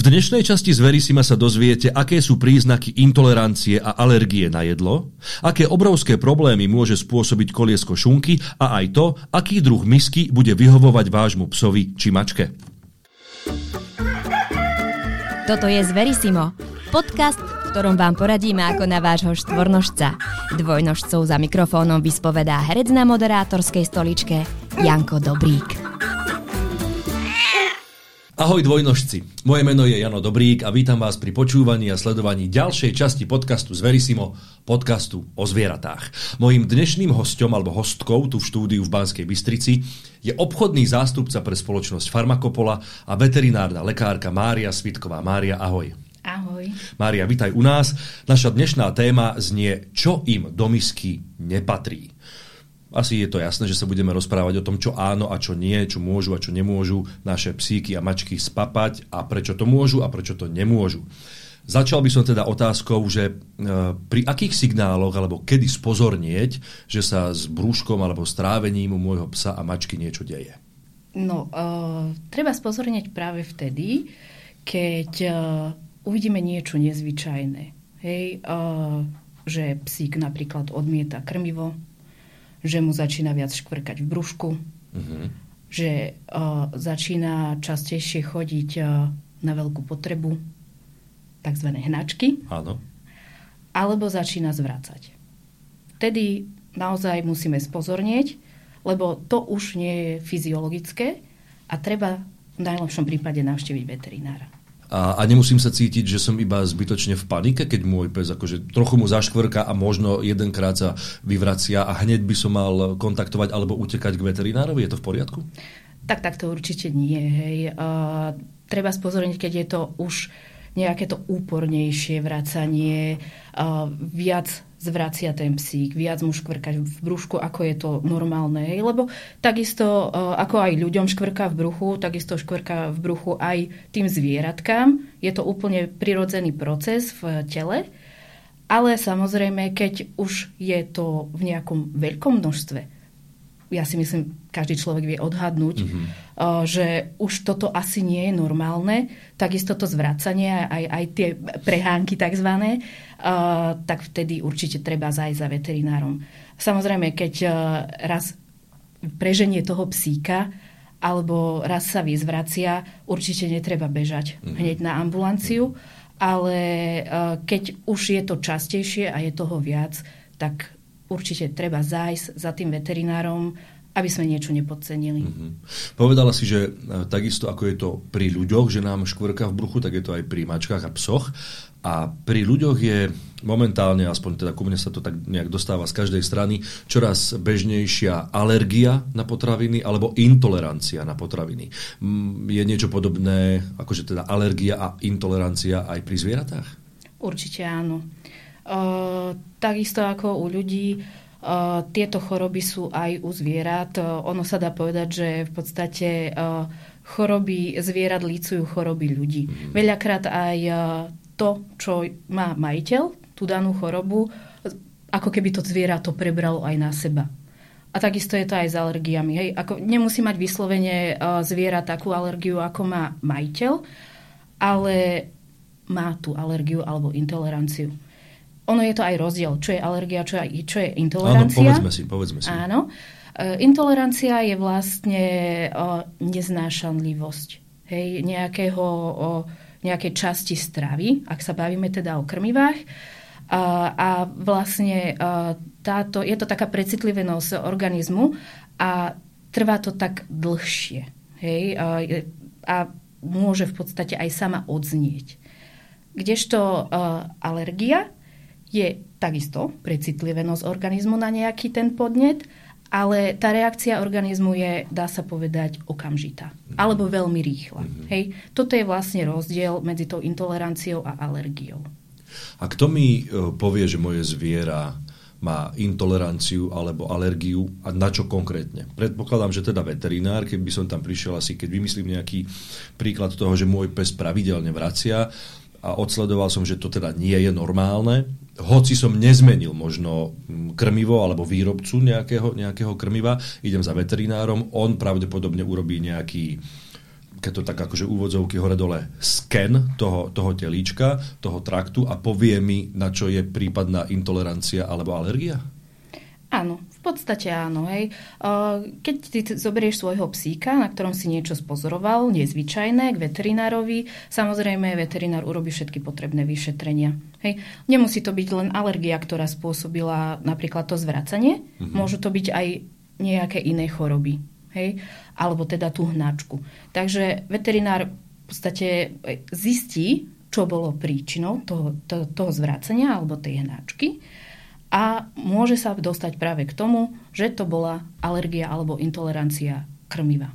V dnešnej časti z Verisima sa dozviete, aké sú príznaky intolerancie a alergie na jedlo, aké obrovské problémy môže spôsobiť koliesko šunky a aj to, aký druh misky bude vyhovovať vášmu psovi či mačke. Toto je Zverisimo, podcast, v ktorom vám poradíme ako na vášho štvornožca. Dvojnožcov za mikrofónom vyspovedá herec na moderátorskej stoličke Janko Dobrík. Ahoj dvojnožci, moje meno je Jano Dobrík a vítam vás pri počúvaní a sledovaní ďalšej časti podcastu z Verisimo, podcastu o zvieratách. Mojím dnešným hostom alebo hostkou tu v štúdiu v Banskej Bystrici je obchodný zástupca pre spoločnosť Farmakopola a veterinárna lekárka Mária Svitková. Mária, ahoj. Ahoj. Mária, vitaj u nás. Naša dnešná téma znie, čo im do misky nepatrí. Asi je to jasné, že sa budeme rozprávať o tom, čo áno a čo nie, čo môžu a čo nemôžu naše psíky a mačky spapať a prečo to môžu a prečo to nemôžu. Začal by som teda otázkou, že e, pri akých signáloch alebo kedy spozornieť, že sa s brúškom alebo strávením môjho psa a mačky niečo deje? No, uh, treba spozornieť práve vtedy, keď uh, uvidíme niečo nezvyčajné. Hej, uh, že psík napríklad odmieta krmivo, že mu začína viac škvrkať v brúšku, uh-huh. že uh, začína častejšie chodiť uh, na veľkú potrebu, tzv. hnačky, Áno. alebo začína zvrácať. Vtedy naozaj musíme spozornieť, lebo to už nie je fyziologické a treba v najlepšom prípade navštíviť veterinára. A, a nemusím sa cítiť, že som iba zbytočne v panike, keď môj pes akože trochu mu zaškvrka a možno jedenkrát sa vyvracia a hneď by som mal kontaktovať alebo utekať k veterinárovi. Je to v poriadku? Tak, tak to určite nie. Hej. Uh, treba spozorniť, keď je to už nejaké to úpornejšie vracanie, viac zvracia ten psík, viac mu škvrkať v brúšku, ako je to normálne. Lebo takisto, ako aj ľuďom škvrká v bruchu, takisto škvrká v bruchu aj tým zvieratkám. Je to úplne prirodzený proces v tele. Ale samozrejme, keď už je to v nejakom veľkom množstve, ja si myslím, každý človek vie odhadnúť, mm-hmm. že už toto asi nie je normálne. Takisto to zvracanie, aj, aj tie prehánky takzvané, tak vtedy určite treba zájsť za veterinárom. Samozrejme, keď raz preženie toho psíka, alebo raz sa vyzvracia, určite netreba bežať mm-hmm. hneď na ambulanciu, ale keď už je to častejšie a je toho viac, tak určite treba zájsť za tým veterinárom, aby sme niečo nepodcenili. Mm-hmm. Povedala si, že e, takisto ako je to pri ľuďoch, že nám škvrka v bruchu, tak je to aj pri mačkách a psoch. A pri ľuďoch je momentálne, aspoň teda ku mne sa to tak nejak dostáva z každej strany, čoraz bežnejšia alergia na potraviny alebo intolerancia na potraviny. Je niečo podobné, akože teda alergia a intolerancia aj pri zvieratách? Určite áno takisto ako u ľudí, uh, tieto choroby sú aj u zvierat. Uh, ono sa dá povedať, že v podstate uh, choroby zvierat lícujú choroby ľudí. Mm. Veľakrát aj to, čo má majiteľ, tú danú chorobu, ako keby to zviera to prebralo aj na seba. A takisto je to aj s alergiami. Hej. Ako, nemusí mať vyslovene zviera takú alergiu, ako má majiteľ, ale má tú alergiu alebo intoleranciu ono je to aj rozdiel, čo je alergia, čo je, čo je intolerancia. Áno, povedzme si, povedzme si. Áno. E, intolerancia je vlastne o, neznášanlivosť hej, nejakého, o, nejakej časti stravy, ak sa bavíme teda o krmivách. A, a vlastne a, táto, je to taká precitlivenosť organizmu a trvá to tak dlhšie. Hej, a, a môže v podstate aj sama odznieť. Kdežto a, alergia je takisto precitlivenosť organizmu na nejaký ten podnet, ale tá reakcia organizmu je, dá sa povedať, okamžitá. Alebo veľmi rýchla. Mm-hmm. Hej? Toto je vlastne rozdiel medzi tou intoleranciou a alergiou. A kto mi e, povie, že moje zviera má intoleranciu alebo alergiu a na čo konkrétne. Predpokladám, že teda veterinár, keby som tam prišiel asi, keď vymyslím nejaký príklad toho, že môj pes pravidelne vracia a odsledoval som, že to teda nie je normálne, hoci som nezmenil možno krmivo alebo výrobcu nejakého, nejakého krmiva, idem za veterinárom, on pravdepodobne urobí nejaký keď to tak akože úvodzovky hore-dole, sken toho, toho telíčka, toho traktu a povie mi, na čo je prípadná intolerancia alebo alergia? Áno, v podstate áno. Hej. Keď ty zoberieš svojho psíka, na ktorom si niečo spozoroval, nezvyčajné, k veterinárovi, samozrejme veterinár urobí všetky potrebné vyšetrenia. Hej. Nemusí to byť len alergia, ktorá spôsobila napríklad to zvracanie, mm-hmm. môžu to byť aj nejaké iné choroby. Hej. Alebo teda tú hnačku. Takže veterinár v podstate e, zistí, čo bolo príčinou toho, toho, toho zvracania alebo tej hnačky a môže sa dostať práve k tomu, že to bola alergia alebo intolerancia krmiva.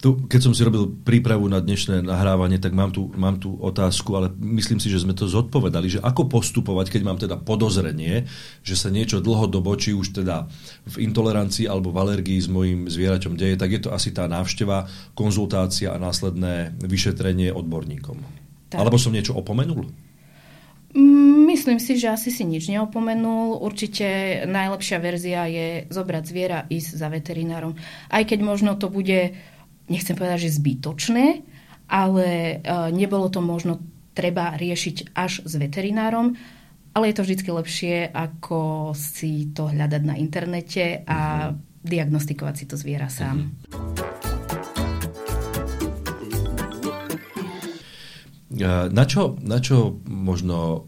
Tu, keď som si robil prípravu na dnešné nahrávanie, tak mám tu, mám tu otázku, ale myslím si, že sme to zodpovedali, že ako postupovať, keď mám teda podozrenie, že sa niečo dlhodobo, či už teda v intolerancii alebo v alergii s mojim zvieraťom deje, tak je to asi tá návšteva, konzultácia a následné vyšetrenie odborníkom. Tak. Alebo som niečo opomenul? Myslím si, že asi si nič neopomenul. Určite najlepšia verzia je zobrať zviera, ísť za veterinárom. Aj keď možno to bude, nechcem povedať, že zbytočné, ale e, nebolo to možno treba riešiť až s veterinárom, ale je to vždy lepšie, ako si to hľadať na internete a uh-huh. diagnostikovať si to zviera sám. Uh-huh. Na čo, na čo možno,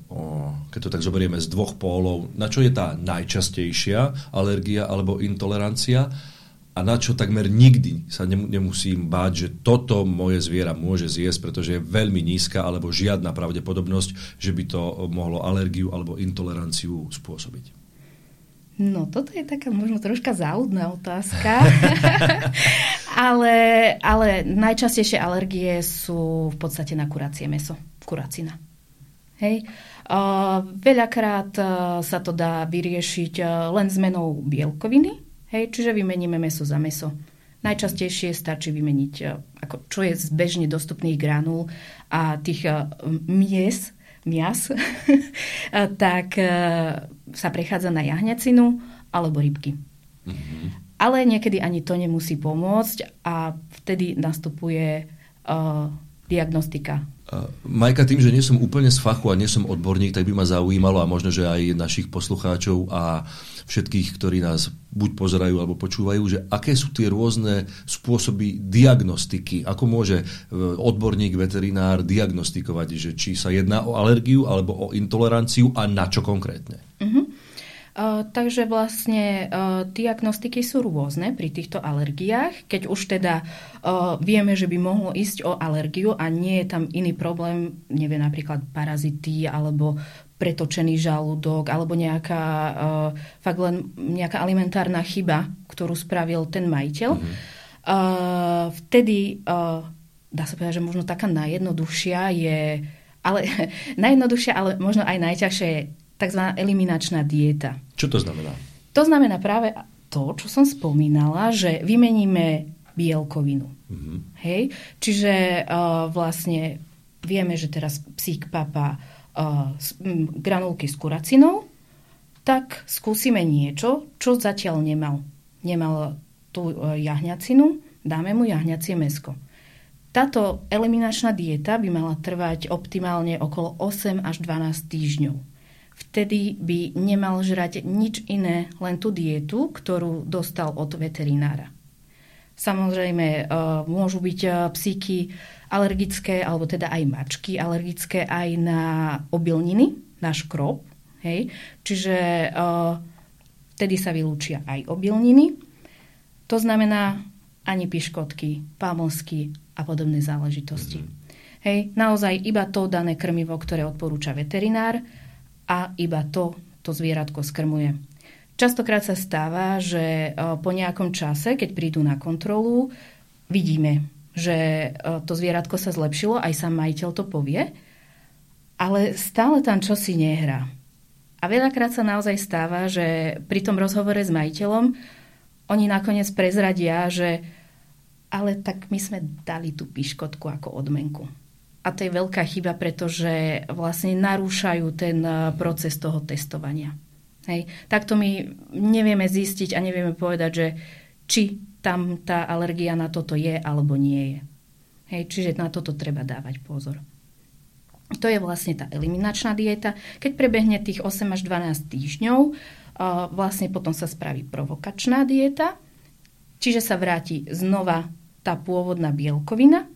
keď to tak zoberieme z dvoch pólov, na čo je tá najčastejšia alergia alebo intolerancia a na čo takmer nikdy sa nemusím báť, že toto moje zviera môže zjesť, pretože je veľmi nízka alebo žiadna pravdepodobnosť, že by to mohlo alergiu alebo intoleranciu spôsobiť. No, toto je taká možno troška záľudná otázka. ale, ale najčastejšie alergie sú v podstate na kuracie meso. Kuracina. Hej. Uh, veľakrát uh, sa to dá vyriešiť uh, len zmenou bielkoviny, hej, čiže vymeníme meso za meso. Najčastejšie stačí vymeniť, uh, ako, čo je z bežne dostupných granul a tých uh, mies, mias, tak e, sa prechádza na jahňacinu alebo rybky. Mm-hmm. Ale niekedy ani to nemusí pomôcť a vtedy nastupuje uh, diagnostika Majka, tým, že nie som úplne z fachu a nie som odborník, tak by ma zaujímalo a možno, že aj našich poslucháčov a všetkých, ktorí nás buď pozerajú alebo počúvajú, že aké sú tie rôzne spôsoby diagnostiky, ako môže e, odborník, veterinár diagnostikovať, že či sa jedná o alergiu alebo o intoleranciu a na čo konkrétne. Uh-huh. Uh, takže vlastne uh, diagnostiky sú rôzne pri týchto alergiách. Keď už teda uh, vieme, že by mohlo ísť o alergiu a nie je tam iný problém, neviem, napríklad parazity alebo pretočený žalúdok alebo nejaká, uh, fakt len nejaká alimentárna chyba, ktorú spravil ten majiteľ, mm-hmm. uh, vtedy uh, dá sa povedať, že možno taká najjednoduchšia je ale najjednoduchšia, ale možno aj najťažšie je tzv. eliminačná dieta. Čo to znamená? To znamená práve to, čo som spomínala, že vymeníme bielkovinu. Mm-hmm. Hej? Čiže uh, vlastne vieme, že teraz psík papa uh, granulky s kuracinou, tak skúsime niečo, čo zatiaľ nemal. Nemal tú uh, jahňacinu, dáme mu jahňacie mesko. Táto eliminačná dieta by mala trvať optimálne okolo 8 až 12 týždňov vtedy by nemal žrať nič iné, len tú dietu, ktorú dostal od veterinára. Samozrejme, e, môžu byť e, psíky alergické, alebo teda aj mačky alergické aj na obilniny, na škrob. Hej? Čiže e, vtedy sa vylúčia aj obilniny. To znamená ani piškotky, pamlsky a podobné záležitosti. Mm-hmm. Hej, naozaj iba to dané krmivo, ktoré odporúča veterinár a iba to to zvieratko skrmuje. Častokrát sa stáva, že e, po nejakom čase, keď prídu na kontrolu, vidíme, že e, to zvieratko sa zlepšilo, aj sám majiteľ to povie, ale stále tam čosi nehrá. A veľakrát sa naozaj stáva, že pri tom rozhovore s majiteľom oni nakoniec prezradia, že ale tak my sme dali tú piškotku ako odmenku. A to je veľká chyba, pretože vlastne narúšajú ten eh, proces toho testovania. Hej. Takto my nevieme zistiť a nevieme povedať, že či tam tá alergia na toto je alebo nie je. Hej, čiže na toto treba dávať pozor. To je vlastne tá eliminačná dieta. Keď prebehne tých 8 až 12 týždňov, vlastne potom sa spraví provokačná dieta, čiže sa vráti znova tá pôvodná bielkovina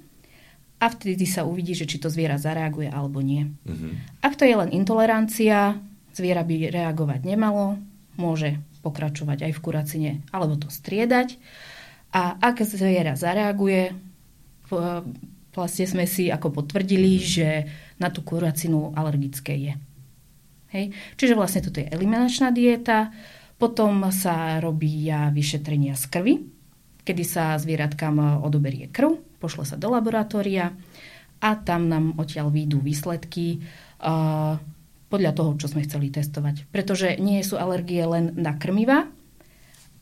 a vtedy sa uvidí, že či to zviera zareaguje alebo nie. Uh-huh. Ak to je len intolerancia, zviera by reagovať nemalo, môže pokračovať aj v kuracine alebo to striedať. A ak zviera zareaguje, vlastne sme si ako potvrdili, že na tú kuracinu alergické je. Hej. Čiže vlastne toto je eliminačná dieta. Potom sa robí vyšetrenia z krvi, kedy sa zvieratkám odoberie krv, pošle sa do laboratória a tam nám odtiaľ výjdu výsledky uh, podľa toho, čo sme chceli testovať. Pretože nie sú alergie len na krmiva,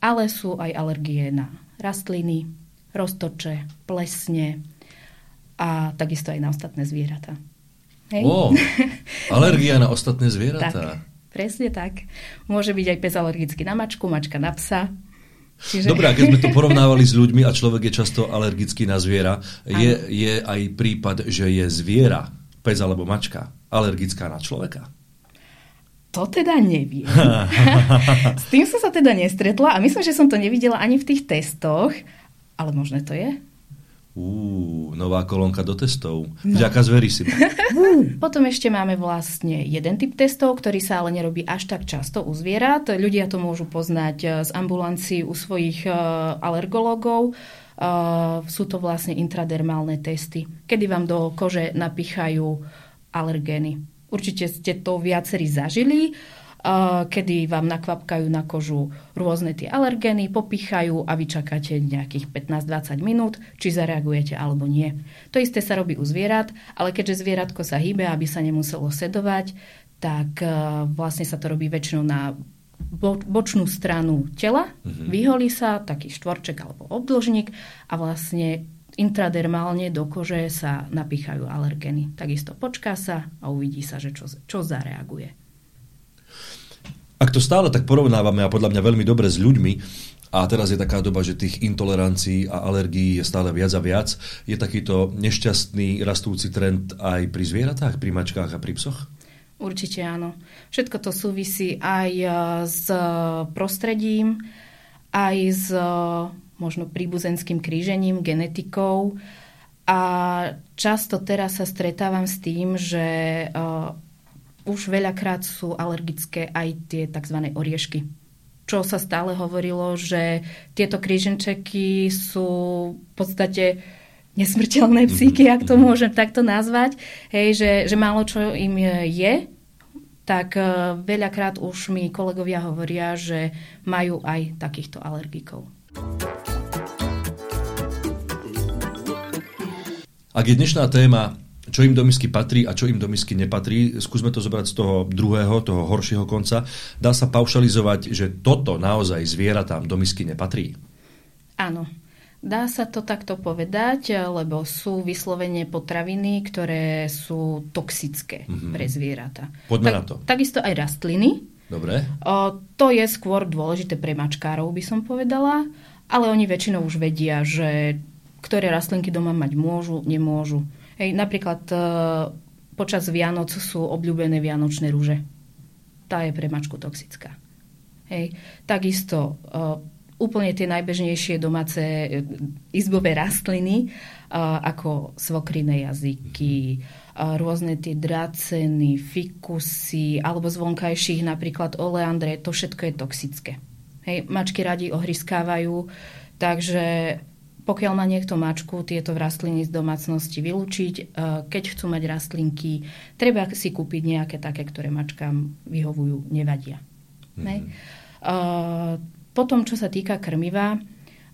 ale sú aj alergie na rastliny, roztoče, plesne a takisto aj na ostatné zvieratá. Hej? Oh, alergia na ostatné zvieratá. Tak, presne tak. Môže byť aj pes alergický na mačku, mačka na psa. Čiže... Dobre, keď sme to porovnávali s ľuďmi a človek je často alergický na zviera, je, je aj prípad, že je zviera, pes alebo mačka, alergická na človeka? To teda neviem. s tým som sa teda nestretla a myslím, že som to nevidela ani v tých testoch, ale možné to je. Uú, nová kolónka do testov. No. Vďaka Zverisima. Potom ešte máme vlastne jeden typ testov, ktorý sa ale nerobí až tak často u zvierat. Ľudia to môžu poznať eh, z ambulancií u svojich uh, alergológov. Uh, sú to vlastne intradermálne testy, kedy vám do kože napichajú alergény. Určite ste to viacerí zažili kedy vám nakvapkajú na kožu rôzne tie alergény, popichajú a vy čakáte nejakých 15-20 minút, či zareagujete alebo nie. To isté sa robí u zvierat, ale keďže zvieratko sa hýbe, aby sa nemuselo sedovať, tak e, vlastne sa to robí väčšinou na bočnú stranu tela, mm-hmm. vyholí sa taký štvorček alebo obdĺžnik a vlastne intradermálne do kože sa napíchajú alergény. Takisto počká sa a uvidí sa, že čo, čo zareaguje. Ak to stále tak porovnávame a podľa mňa veľmi dobre s ľuďmi, a teraz je taká doba, že tých intolerancií a alergií je stále viac a viac. Je takýto nešťastný rastúci trend aj pri zvieratách, pri mačkách a pri psoch? Určite áno. Všetko to súvisí aj e, s prostredím, aj s e, možno príbuzenským krížením, genetikou. A často teraz sa stretávam s tým, že e, už veľakrát sú alergické aj tie tzv. oriešky. Čo sa stále hovorilo, že tieto kríženčeky sú v podstate nesmrteľné psíky, ak to môžem takto nazvať. Hej, že, že málo čo im je, tak e, veľakrát už mi kolegovia hovoria, že majú aj takýchto alergikov. Ak je dnešná téma čo im do misky patrí a čo im do misky nepatrí. Skúsme to zobrať z toho druhého, toho horšieho konca. Dá sa paušalizovať, že toto naozaj zvieratám do misky nepatrí? Áno. Dá sa to takto povedať, lebo sú vyslovene potraviny, ktoré sú toxické mm-hmm. pre zvieratá. Poďme tak, na to. Takisto aj rastliny. Dobre. O, to je skôr dôležité pre mačkárov, by som povedala, ale oni väčšinou už vedia, že ktoré rastlinky doma mať môžu, nemôžu. Hej, napríklad e, počas Vianoc sú obľúbené vianočné rúže. Tá je pre mačku toxická. Hej. Takisto e, úplne tie najbežnejšie domáce e, izbové rastliny, ako svokriné jazyky, rôzne tie draceny, fikusy, alebo z napríklad oleandre, to všetko je toxické. Hej, mačky radi ohryskávajú, takže pokiaľ má niekto mačku, tieto rastliny z domácnosti vylúčiť. E, keď chcú mať rastlinky, treba si kúpiť nejaké také, ktoré mačkám vyhovujú, nevadia. Mm-hmm. Potom, čo sa týka krmiva,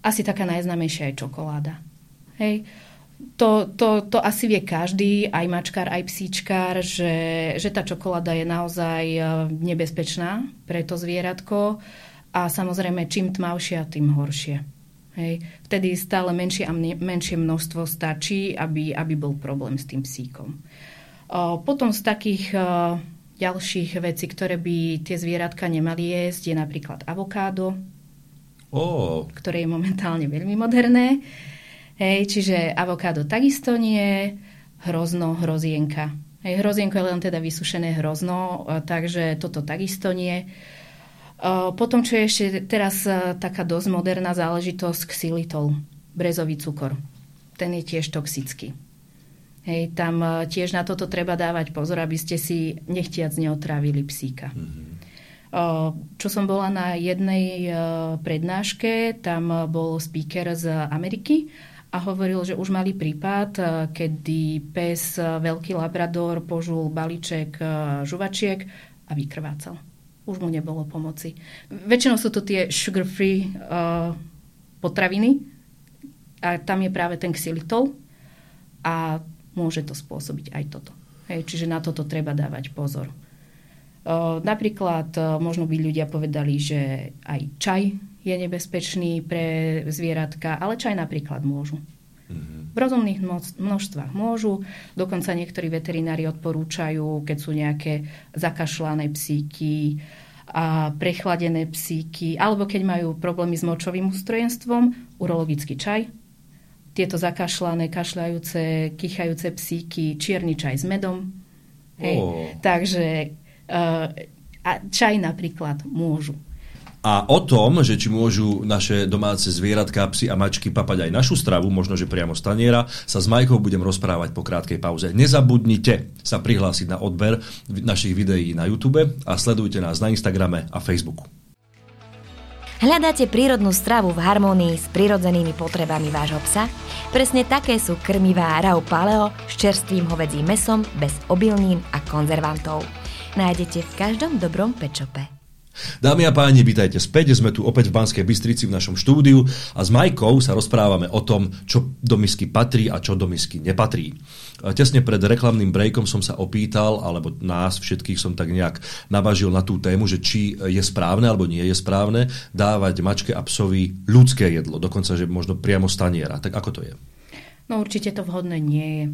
asi taká najznámejšia je čokoláda. Hej. To, to, to asi vie každý, aj mačkár, aj psíčkár, že, že tá čokoláda je naozaj e, nebezpečná pre to zvieratko a samozrejme čím tmavšia, tým horšie. Hej. Vtedy stále menšie a menšie množstvo stačí, aby, aby bol problém s tým psíkom. O, potom z takých o, ďalších vecí, ktoré by tie zvieratka nemali jesť, je napríklad avokádo, oh. ktoré je momentálne veľmi moderné. Hej, čiže avokádo takisto nie, hrozno, hrozienka. Hej, hrozienko je len teda vysušené hrozno, takže toto takisto nie. Potom, čo je ešte teraz taká dosť moderná záležitosť, xylitol, brezový cukor. Ten je tiež toxický. Hej, tam tiež na toto treba dávať pozor, aby ste si nechtiac neotrávili psíka. Mm-hmm. Čo som bola na jednej prednáške, tam bol speaker z Ameriky a hovoril, že už mali prípad, kedy pes veľký labrador požul balíček žuvačiek a vykrvácal. Už mu nebolo pomoci. Väčšinou sú to tie sugar-free potraviny a tam je práve ten xylitol a môže to spôsobiť aj toto. Hej, čiže na toto treba dávať pozor. Napríklad možno by ľudia povedali, že aj čaj je nebezpečný pre zvieratka, ale čaj napríklad môžu. V rozumných množstvách môžu. Dokonca niektorí veterinári odporúčajú, keď sú nejaké zakašľané psíky a prechladené psíky, alebo keď majú problémy s močovým ústrojenstvom, urologický čaj. Tieto zakašľané, kašľajúce, kýchajúce psíky, čierny čaj s medom. Hej. Oh. Takže a čaj napríklad môžu. A o tom, že či môžu naše domáce zvieratka, psy a mačky papať aj našu stravu, možno že priamo z taniera, sa s Majkou budem rozprávať po krátkej pauze. Nezabudnite sa prihlásiť na odber našich videí na YouTube a sledujte nás na Instagrame a Facebooku. Hľadáte prírodnú stravu v harmónii s prirodzenými potrebami vášho psa? Presne také sú krmivá Rau Paleo s čerstvým hovedzím mesom bez obilnín a konzervantov nájdete v každom dobrom pečope. Dámy a páni, vítajte späť. Sme tu opäť v Banskej Bystrici v našom štúdiu a s Majkou sa rozprávame o tom, čo do misky patrí a čo do misky nepatrí. Tesne pred reklamným breakom som sa opýtal, alebo nás všetkých som tak nejak navažil na tú tému, že či je správne alebo nie je správne dávať mačke a psovi ľudské jedlo, dokonca, že možno priamo staniera. Tak ako to je? No určite to vhodné nie je.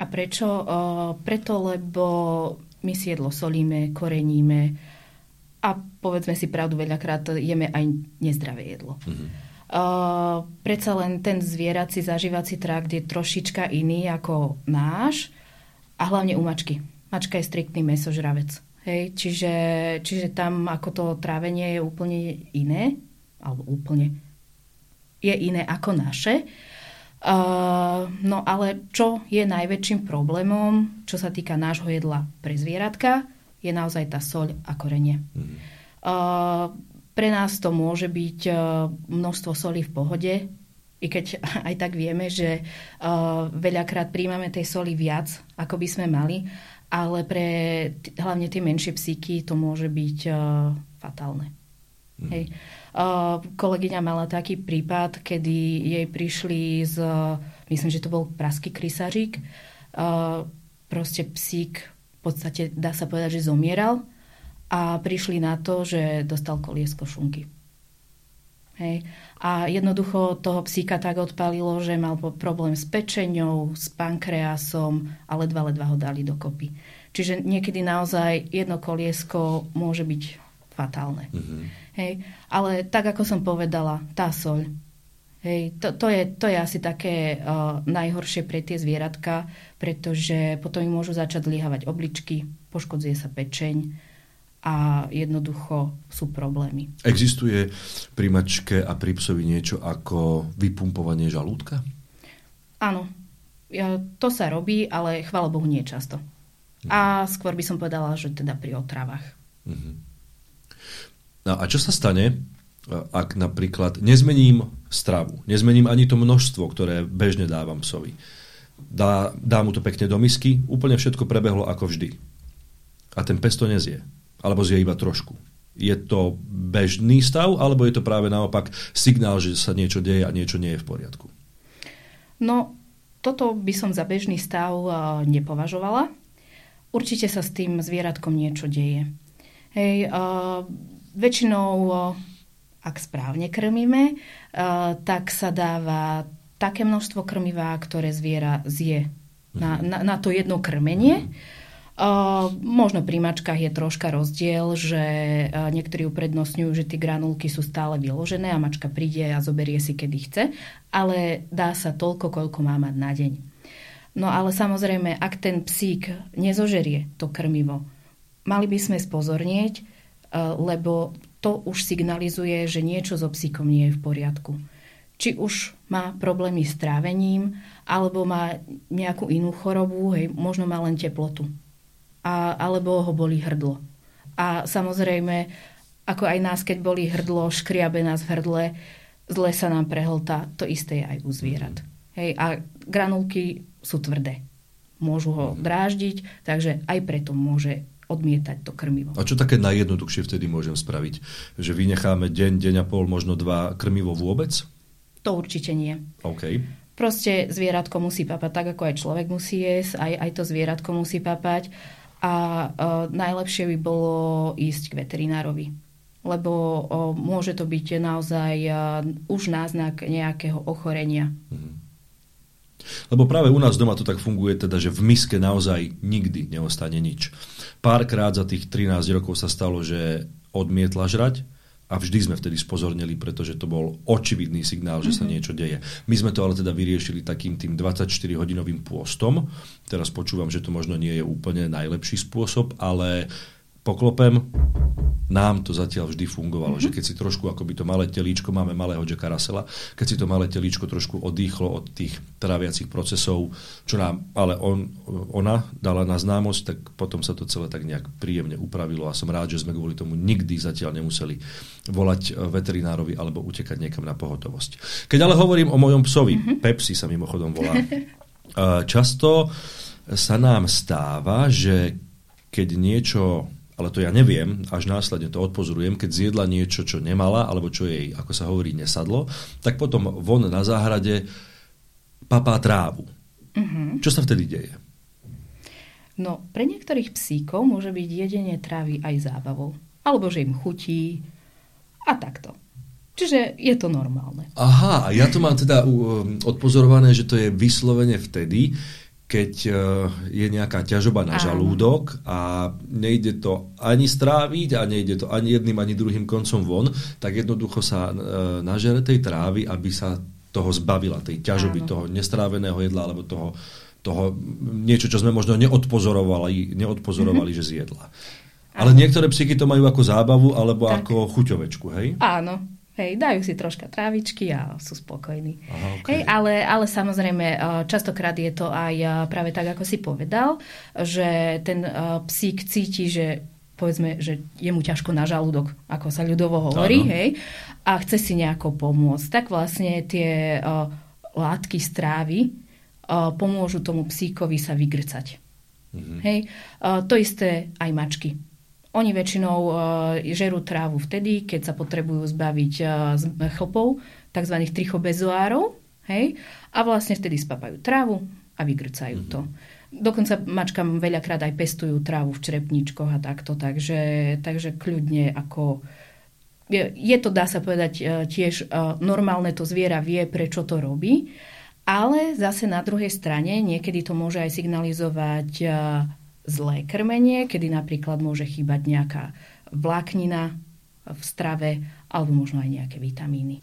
A prečo? O, preto, lebo my si jedlo solíme, koreníme a povedzme si pravdu, veľakrát jeme aj nezdravé jedlo. Mm-hmm. Uh, predsa len ten zvierací zažívací trakt je trošička iný ako náš a hlavne u mačky. Mačka je striktný mesožravec. Hej, čiže, čiže tam ako to trávenie je úplne iné, alebo úplne je iné ako naše. Uh, no ale čo je najväčším problémom, čo sa týka nášho jedla pre zvieratka, je naozaj tá soľ a korenie. Mm. Uh, pre nás to môže byť množstvo soli v pohode, i keď aj tak vieme, že uh, veľakrát príjmame tej soli viac, ako by sme mali, ale pre t- hlavne tie menšie psíky to môže byť uh, fatálne. Mm. Hej. Uh, kolegyňa mala taký prípad, kedy jej prišli z, myslím, že to bol praský krysařík, proste psík podstate dá sa povedať, že zomieral a prišli na to, že dostal koliesko šunky. Hej. A jednoducho toho psíka tak odpalilo, že mal problém s pečeňou, s pankreasom a ledva, ledva ho dali dokopy. Čiže niekedy naozaj jedno koliesko môže byť fatálne. Mm-hmm. Hej. Ale tak, ako som povedala, tá soľ, hej, to, to, je, to je asi také uh, najhoršie pre tie zvieratka, pretože potom im môžu začať zlyhávať obličky, poškodzuje sa pečeň a jednoducho sú problémy. Existuje pri mačke a pri psovi niečo ako vypumpovanie žalúdka? Áno, to sa robí, ale chvála Bohu nie často. A skôr by som povedala, že teda pri otravách. Mm-hmm. No a čo sa stane, ak napríklad nezmením stravu, nezmením ani to množstvo, ktoré bežne dávam psovi. Dá, dá mu to pekne do misky, úplne všetko prebehlo ako vždy. A ten pes to nezie. Alebo zje iba trošku. Je to bežný stav, alebo je to práve naopak signál, že sa niečo deje a niečo nie je v poriadku? No, toto by som za bežný stav nepovažovala. Určite sa s tým zvieratkom niečo deje. Hej, uh, Väčšinou, ak správne krmíme, tak sa dáva také množstvo krmiva, ktoré zviera zje na, na, na to jedno krmenie. možno pri mačkách je troška rozdiel, že niektorí uprednostňujú, že tie granulky sú stále vyložené a mačka príde a zoberie si, kedy chce, ale dá sa toľko, koľko má mať na deň. No ale samozrejme, ak ten psík nezožerie to krmivo, mali by sme spozornieť, lebo to už signalizuje, že niečo so psíkom nie je v poriadku. Či už má problémy s trávením, alebo má nejakú inú chorobu, hej, možno má len teplotu a, alebo ho boli hrdlo. A samozrejme, ako aj nás, keď boli hrdlo, škriabe nás v hrdle, zle sa nám prehltá, to isté je aj u zvierat. Mm. Hej, a granulky sú tvrdé. Môžu ho mhm. dráždiť, takže aj preto môže odmietať to krmivo. A čo také najjednoduchšie vtedy môžem spraviť? Že vynecháme deň, deň a pol, možno dva krmivo vôbec? To určite nie. OK. Proste zvieratko musí papať tak, ako aj človek musí jesť, aj, aj to zvieratko musí papať a uh, najlepšie by bolo ísť k veterinárovi. Lebo uh, môže to byť naozaj uh, už náznak nejakého ochorenia. Mm. Lebo práve u nás doma to tak funguje, teda, že v miske naozaj nikdy neostane nič. Párkrát za tých 13 rokov sa stalo, že odmietla žrať, a vždy sme vtedy spozornili, pretože to bol očividný signál, že sa mhm. niečo deje. My sme to ale teda vyriešili takým tým 24-hodinovým pôstom. Teraz počúvam, že to možno nie je úplne najlepší spôsob, ale poklopem, nám to zatiaľ vždy fungovalo, mm-hmm. že keď si trošku, ako by to malé telíčko, máme malého Jacka Russella, keď si to malé telíčko trošku odýchlo od tých tráviacich procesov, čo nám ale on, ona dala na známosť, tak potom sa to celé tak nejak príjemne upravilo a som rád, že sme kvôli tomu nikdy zatiaľ nemuseli volať veterinárovi alebo utekať niekam na pohotovosť. Keď ale hovorím o mojom psovi, mm-hmm. Pepsi sa mimochodom volá, často sa nám stáva, že keď niečo ale to ja neviem, až následne to odpozorujem, keď zjedla niečo, čo nemala, alebo čo jej, ako sa hovorí, nesadlo, tak potom von na záhrade papá trávu. Mm-hmm. Čo sa vtedy deje? No, pre niektorých psíkov môže byť jedenie trávy aj zábavou. Alebo že im chutí a takto. Čiže je to normálne. Aha, ja to mám teda um, odpozorované, že to je vyslovene vtedy, keď e, je nejaká ťažoba na žalúdok a nejde to ani stráviť a nejde to ani jedným, ani druhým koncom von, tak jednoducho sa e, nažere tej trávy, aby sa toho zbavila, tej ťažoby, Áno. toho nestráveného jedla alebo toho, toho niečo, čo sme možno neodpozorovali, neodpozorovali mm-hmm. že zjedla. Ale Áno. niektoré psyky to majú ako zábavu alebo tak. ako chuťovečku, hej? Áno, Hej, dajú si troška trávičky a sú spokojní. Aha, okay. Hej, ale, ale samozrejme, eh, častokrát je to aj eh, práve tak, ako si povedal, že ten eh, psík cíti, že povedzme, že je mu ťažko na žalúdok, ako sa ľudovo hovorí, hej, a chce si nejako pomôcť. Tak vlastne tie uh, látky strávy uh, pomôžu tomu psíkovi sa vygrcať. Mm-hmm. Hej, uh, to isté aj mačky oni väčšinou uh, žerú trávu vtedy, keď sa potrebujú zbaviť uh, z chlpov, tzv. trichobezoárov, hej, a vlastne vtedy spapajú trávu a vygrcajú to. Dokonca mačkám veľakrát aj pestujú trávu v črepničkoch a takto, takže, takže kľudne ako... Je, je to, dá sa povedať, uh, tiež normálne to zviera vie, prečo to robí, ale zase na druhej strane niekedy to môže aj signalizovať zlé krmenie, kedy napríklad môže chýbať nejaká vláknina v strave alebo možno aj nejaké vitamíny.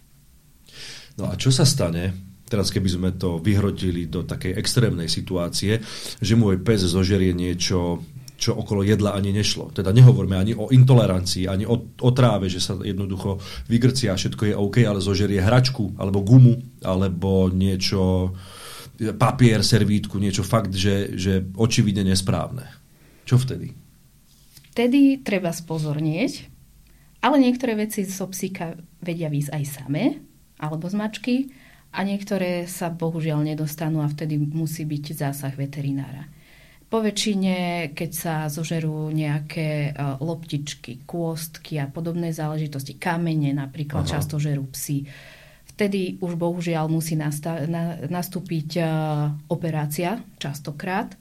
No a čo sa stane, teraz keby sme to vyhrotili do takej extrémnej situácie, že môj pes zožerie niečo, čo okolo jedla ani nešlo. Teda nehovorme ani o intolerancii, ani o, o tráve, že sa jednoducho vygrcia a všetko je OK, ale zožerie hračku, alebo gumu, alebo niečo, papier, servítku, niečo fakt, že, že očividne nesprávne. Čo vtedy? Vtedy treba spozornieť, ale niektoré veci zo psíka vedia výsť aj samé, alebo z mačky, a niektoré sa bohužiaľ nedostanú a vtedy musí byť zásah veterinára. Po väčšine, keď sa zožerú nejaké uh, loptičky, kôstky a podobné záležitosti, kamene napríklad Aha. často žerú psi, vtedy už bohužiaľ musí nasta- na- nastúpiť uh, operácia častokrát,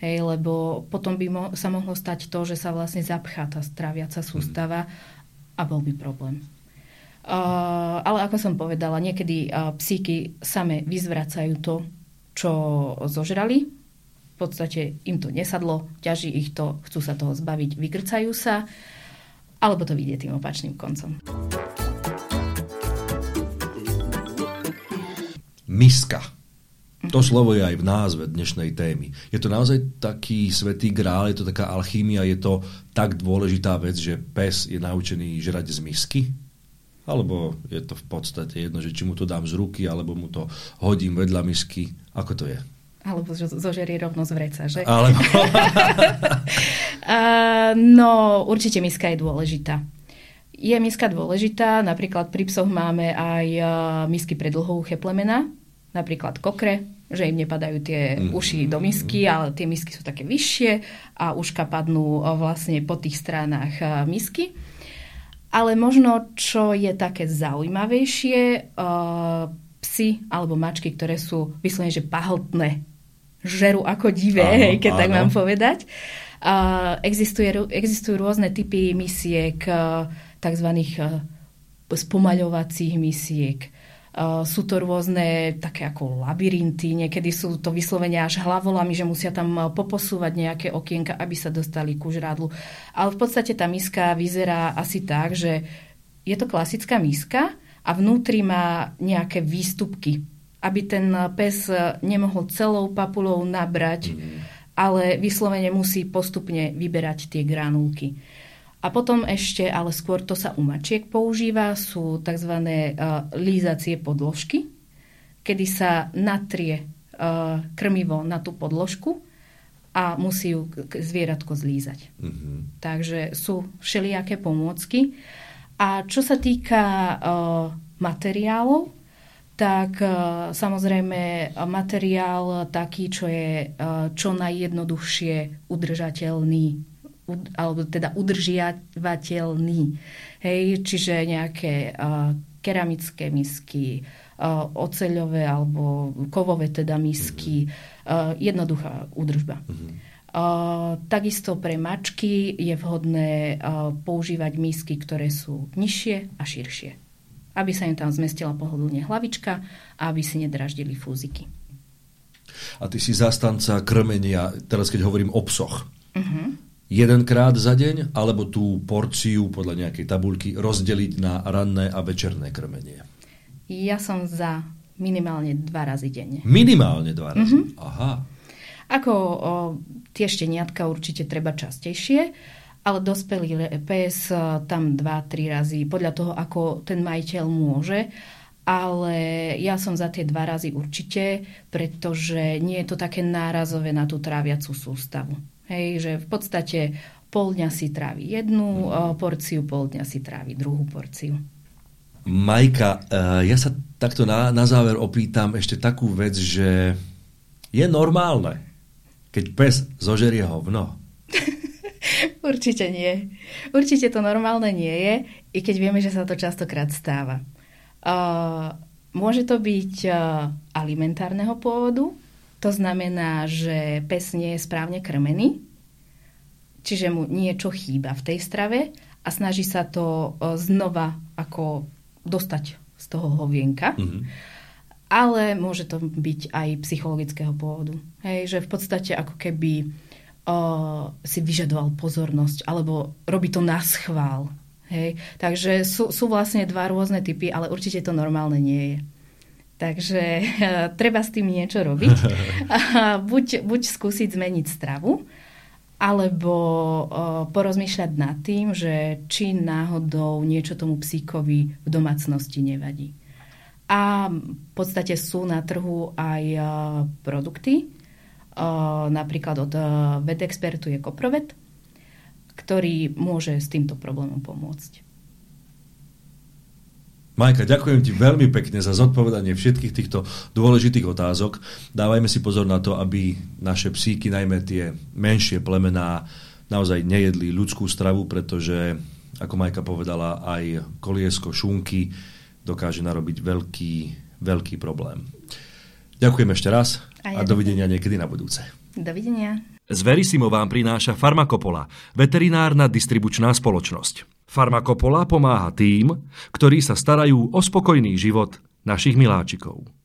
hej, lebo potom by mo- sa mohlo stať to, že sa vlastne zapchá tá straviaca sústava a bol by problém. Uh, ale ako som povedala, niekedy uh, psíky same vyzvracajú to, čo zožrali, podstate im to nesadlo, ťaží ich to, chcú sa toho zbaviť, vykrcajú sa, alebo to vidie tým opačným koncom. Miska. To slovo je aj v názve dnešnej témy. Je to naozaj taký svetý grál, je to taká alchímia, je to tak dôležitá vec, že pes je naučený žrať z misky? Alebo je to v podstate jedno, že či mu to dám z ruky, alebo mu to hodím vedľa misky? Ako to je? Alebo zožerie rovno z vreca, že? Alebo... no, určite miska je dôležitá. Je miska dôležitá, napríklad pri psoch máme aj misky pre dlhouché plemena, napríklad kokre, že im nepadajú tie mm. uši do misky, ale tie misky sú také vyššie a uška padnú eh, vlastne po tých stranách eh, misky. Ale možno, čo je také zaujímavejšie, uh, psy alebo mačky, ktoré sú vyslovene, že pahltné, žeru ako divé, áno, keď áno. tak mám povedať. Uh, existuje, existujú rôzne typy misiek, uh, tzv. Uh, spomaľovacích misiek, sú to rôzne také ako labyrinty, niekedy sú to vyslovene až hlavolami, že musia tam poposúvať nejaké okienka, aby sa dostali ku žrádlu. Ale v podstate tá miska vyzerá asi tak, že je to klasická miska a vnútri má nejaké výstupky, aby ten pes nemohol celou papulou nabrať, mm. ale vyslovene musí postupne vyberať tie granulky. A potom ešte, ale skôr to sa u mačiek používa, sú tzv. Uh, lízacie podložky, kedy sa natrie uh, krmivo na tú podložku a musí ju zvieratko zlízať. Mm-hmm. Takže sú všelijaké pomôcky. A čo sa týka uh, materiálov, tak samozrejme materiál taký, čo je čo najjednoduchšie udržateľný alebo teda udržiavateľný. Hej, čiže nejaké uh, keramické misky, uh, oceľové alebo kovové teda misky, uh, jednoduchá údržba. Uh-huh. Uh, takisto pre mačky je vhodné uh, používať misky, ktoré sú nižšie a širšie. Aby sa im tam zmestila pohodlne hlavička a aby si nedraždili fúziky. A ty si zastanca krmenia, teraz keď hovorím o psoch. Uh-huh jedenkrát za deň, alebo tú porciu podľa nejakej tabulky rozdeliť na ranné a večerné krmenie? Ja som za minimálne dva razy denne. Minimálne dva razy? Mm-hmm. Aha. Ako o, tie šteniatka určite treba častejšie, ale dospelý pes tam dva, tri razy, podľa toho, ako ten majiteľ môže. Ale ja som za tie dva razy určite, pretože nie je to také nárazové na tú tráviacu sústavu. Hej, že v podstate pol dňa si trávi jednu mm. porciu, pol dňa si trávi druhú porciu. Majka, eh, ja sa takto na, na záver opýtam ešte takú vec, že je normálne, keď pes zožerie hovno? Určite nie. Určite to normálne nie je, i keď vieme, že sa to častokrát stáva. Uh, môže to byť uh, alimentárneho pôvodu, to znamená, že pes nie je správne krmený, čiže mu niečo chýba v tej strave a snaží sa to e, znova ako dostať z toho hovienka. Mm-hmm. Ale môže to byť aj psychologického pôvodu. Hej, že v podstate ako keby uh, si vyžadoval pozornosť alebo robí to na schvál. Hej. Takže sú, sú vlastne dva rôzne typy, ale určite to normálne nie je. Takže uh, treba s tým niečo robiť. buď, buď skúsiť zmeniť stravu, alebo uh, porozmýšľať nad tým, že či náhodou niečo tomu psíkovi v domácnosti nevadí. A v podstate sú na trhu aj uh, produkty, uh, napríklad od vedexpertu je Koprovet, ktorý môže s týmto problémom pomôcť. Majka, ďakujem ti veľmi pekne za zodpovedanie všetkých týchto dôležitých otázok. Dávajme si pozor na to, aby naše psíky, najmä tie menšie plemená, naozaj nejedli ľudskú stravu, pretože, ako Majka povedala, aj koliesko šunky dokáže narobiť veľký, veľký problém. Ďakujem ešte raz a, a dovidenia niekedy na budúce. Dovidenia. Z Verisimo vám prináša Farmakopola, veterinárna distribučná spoločnosť. Farmakopola pomáha tým, ktorí sa starajú o spokojný život našich miláčikov.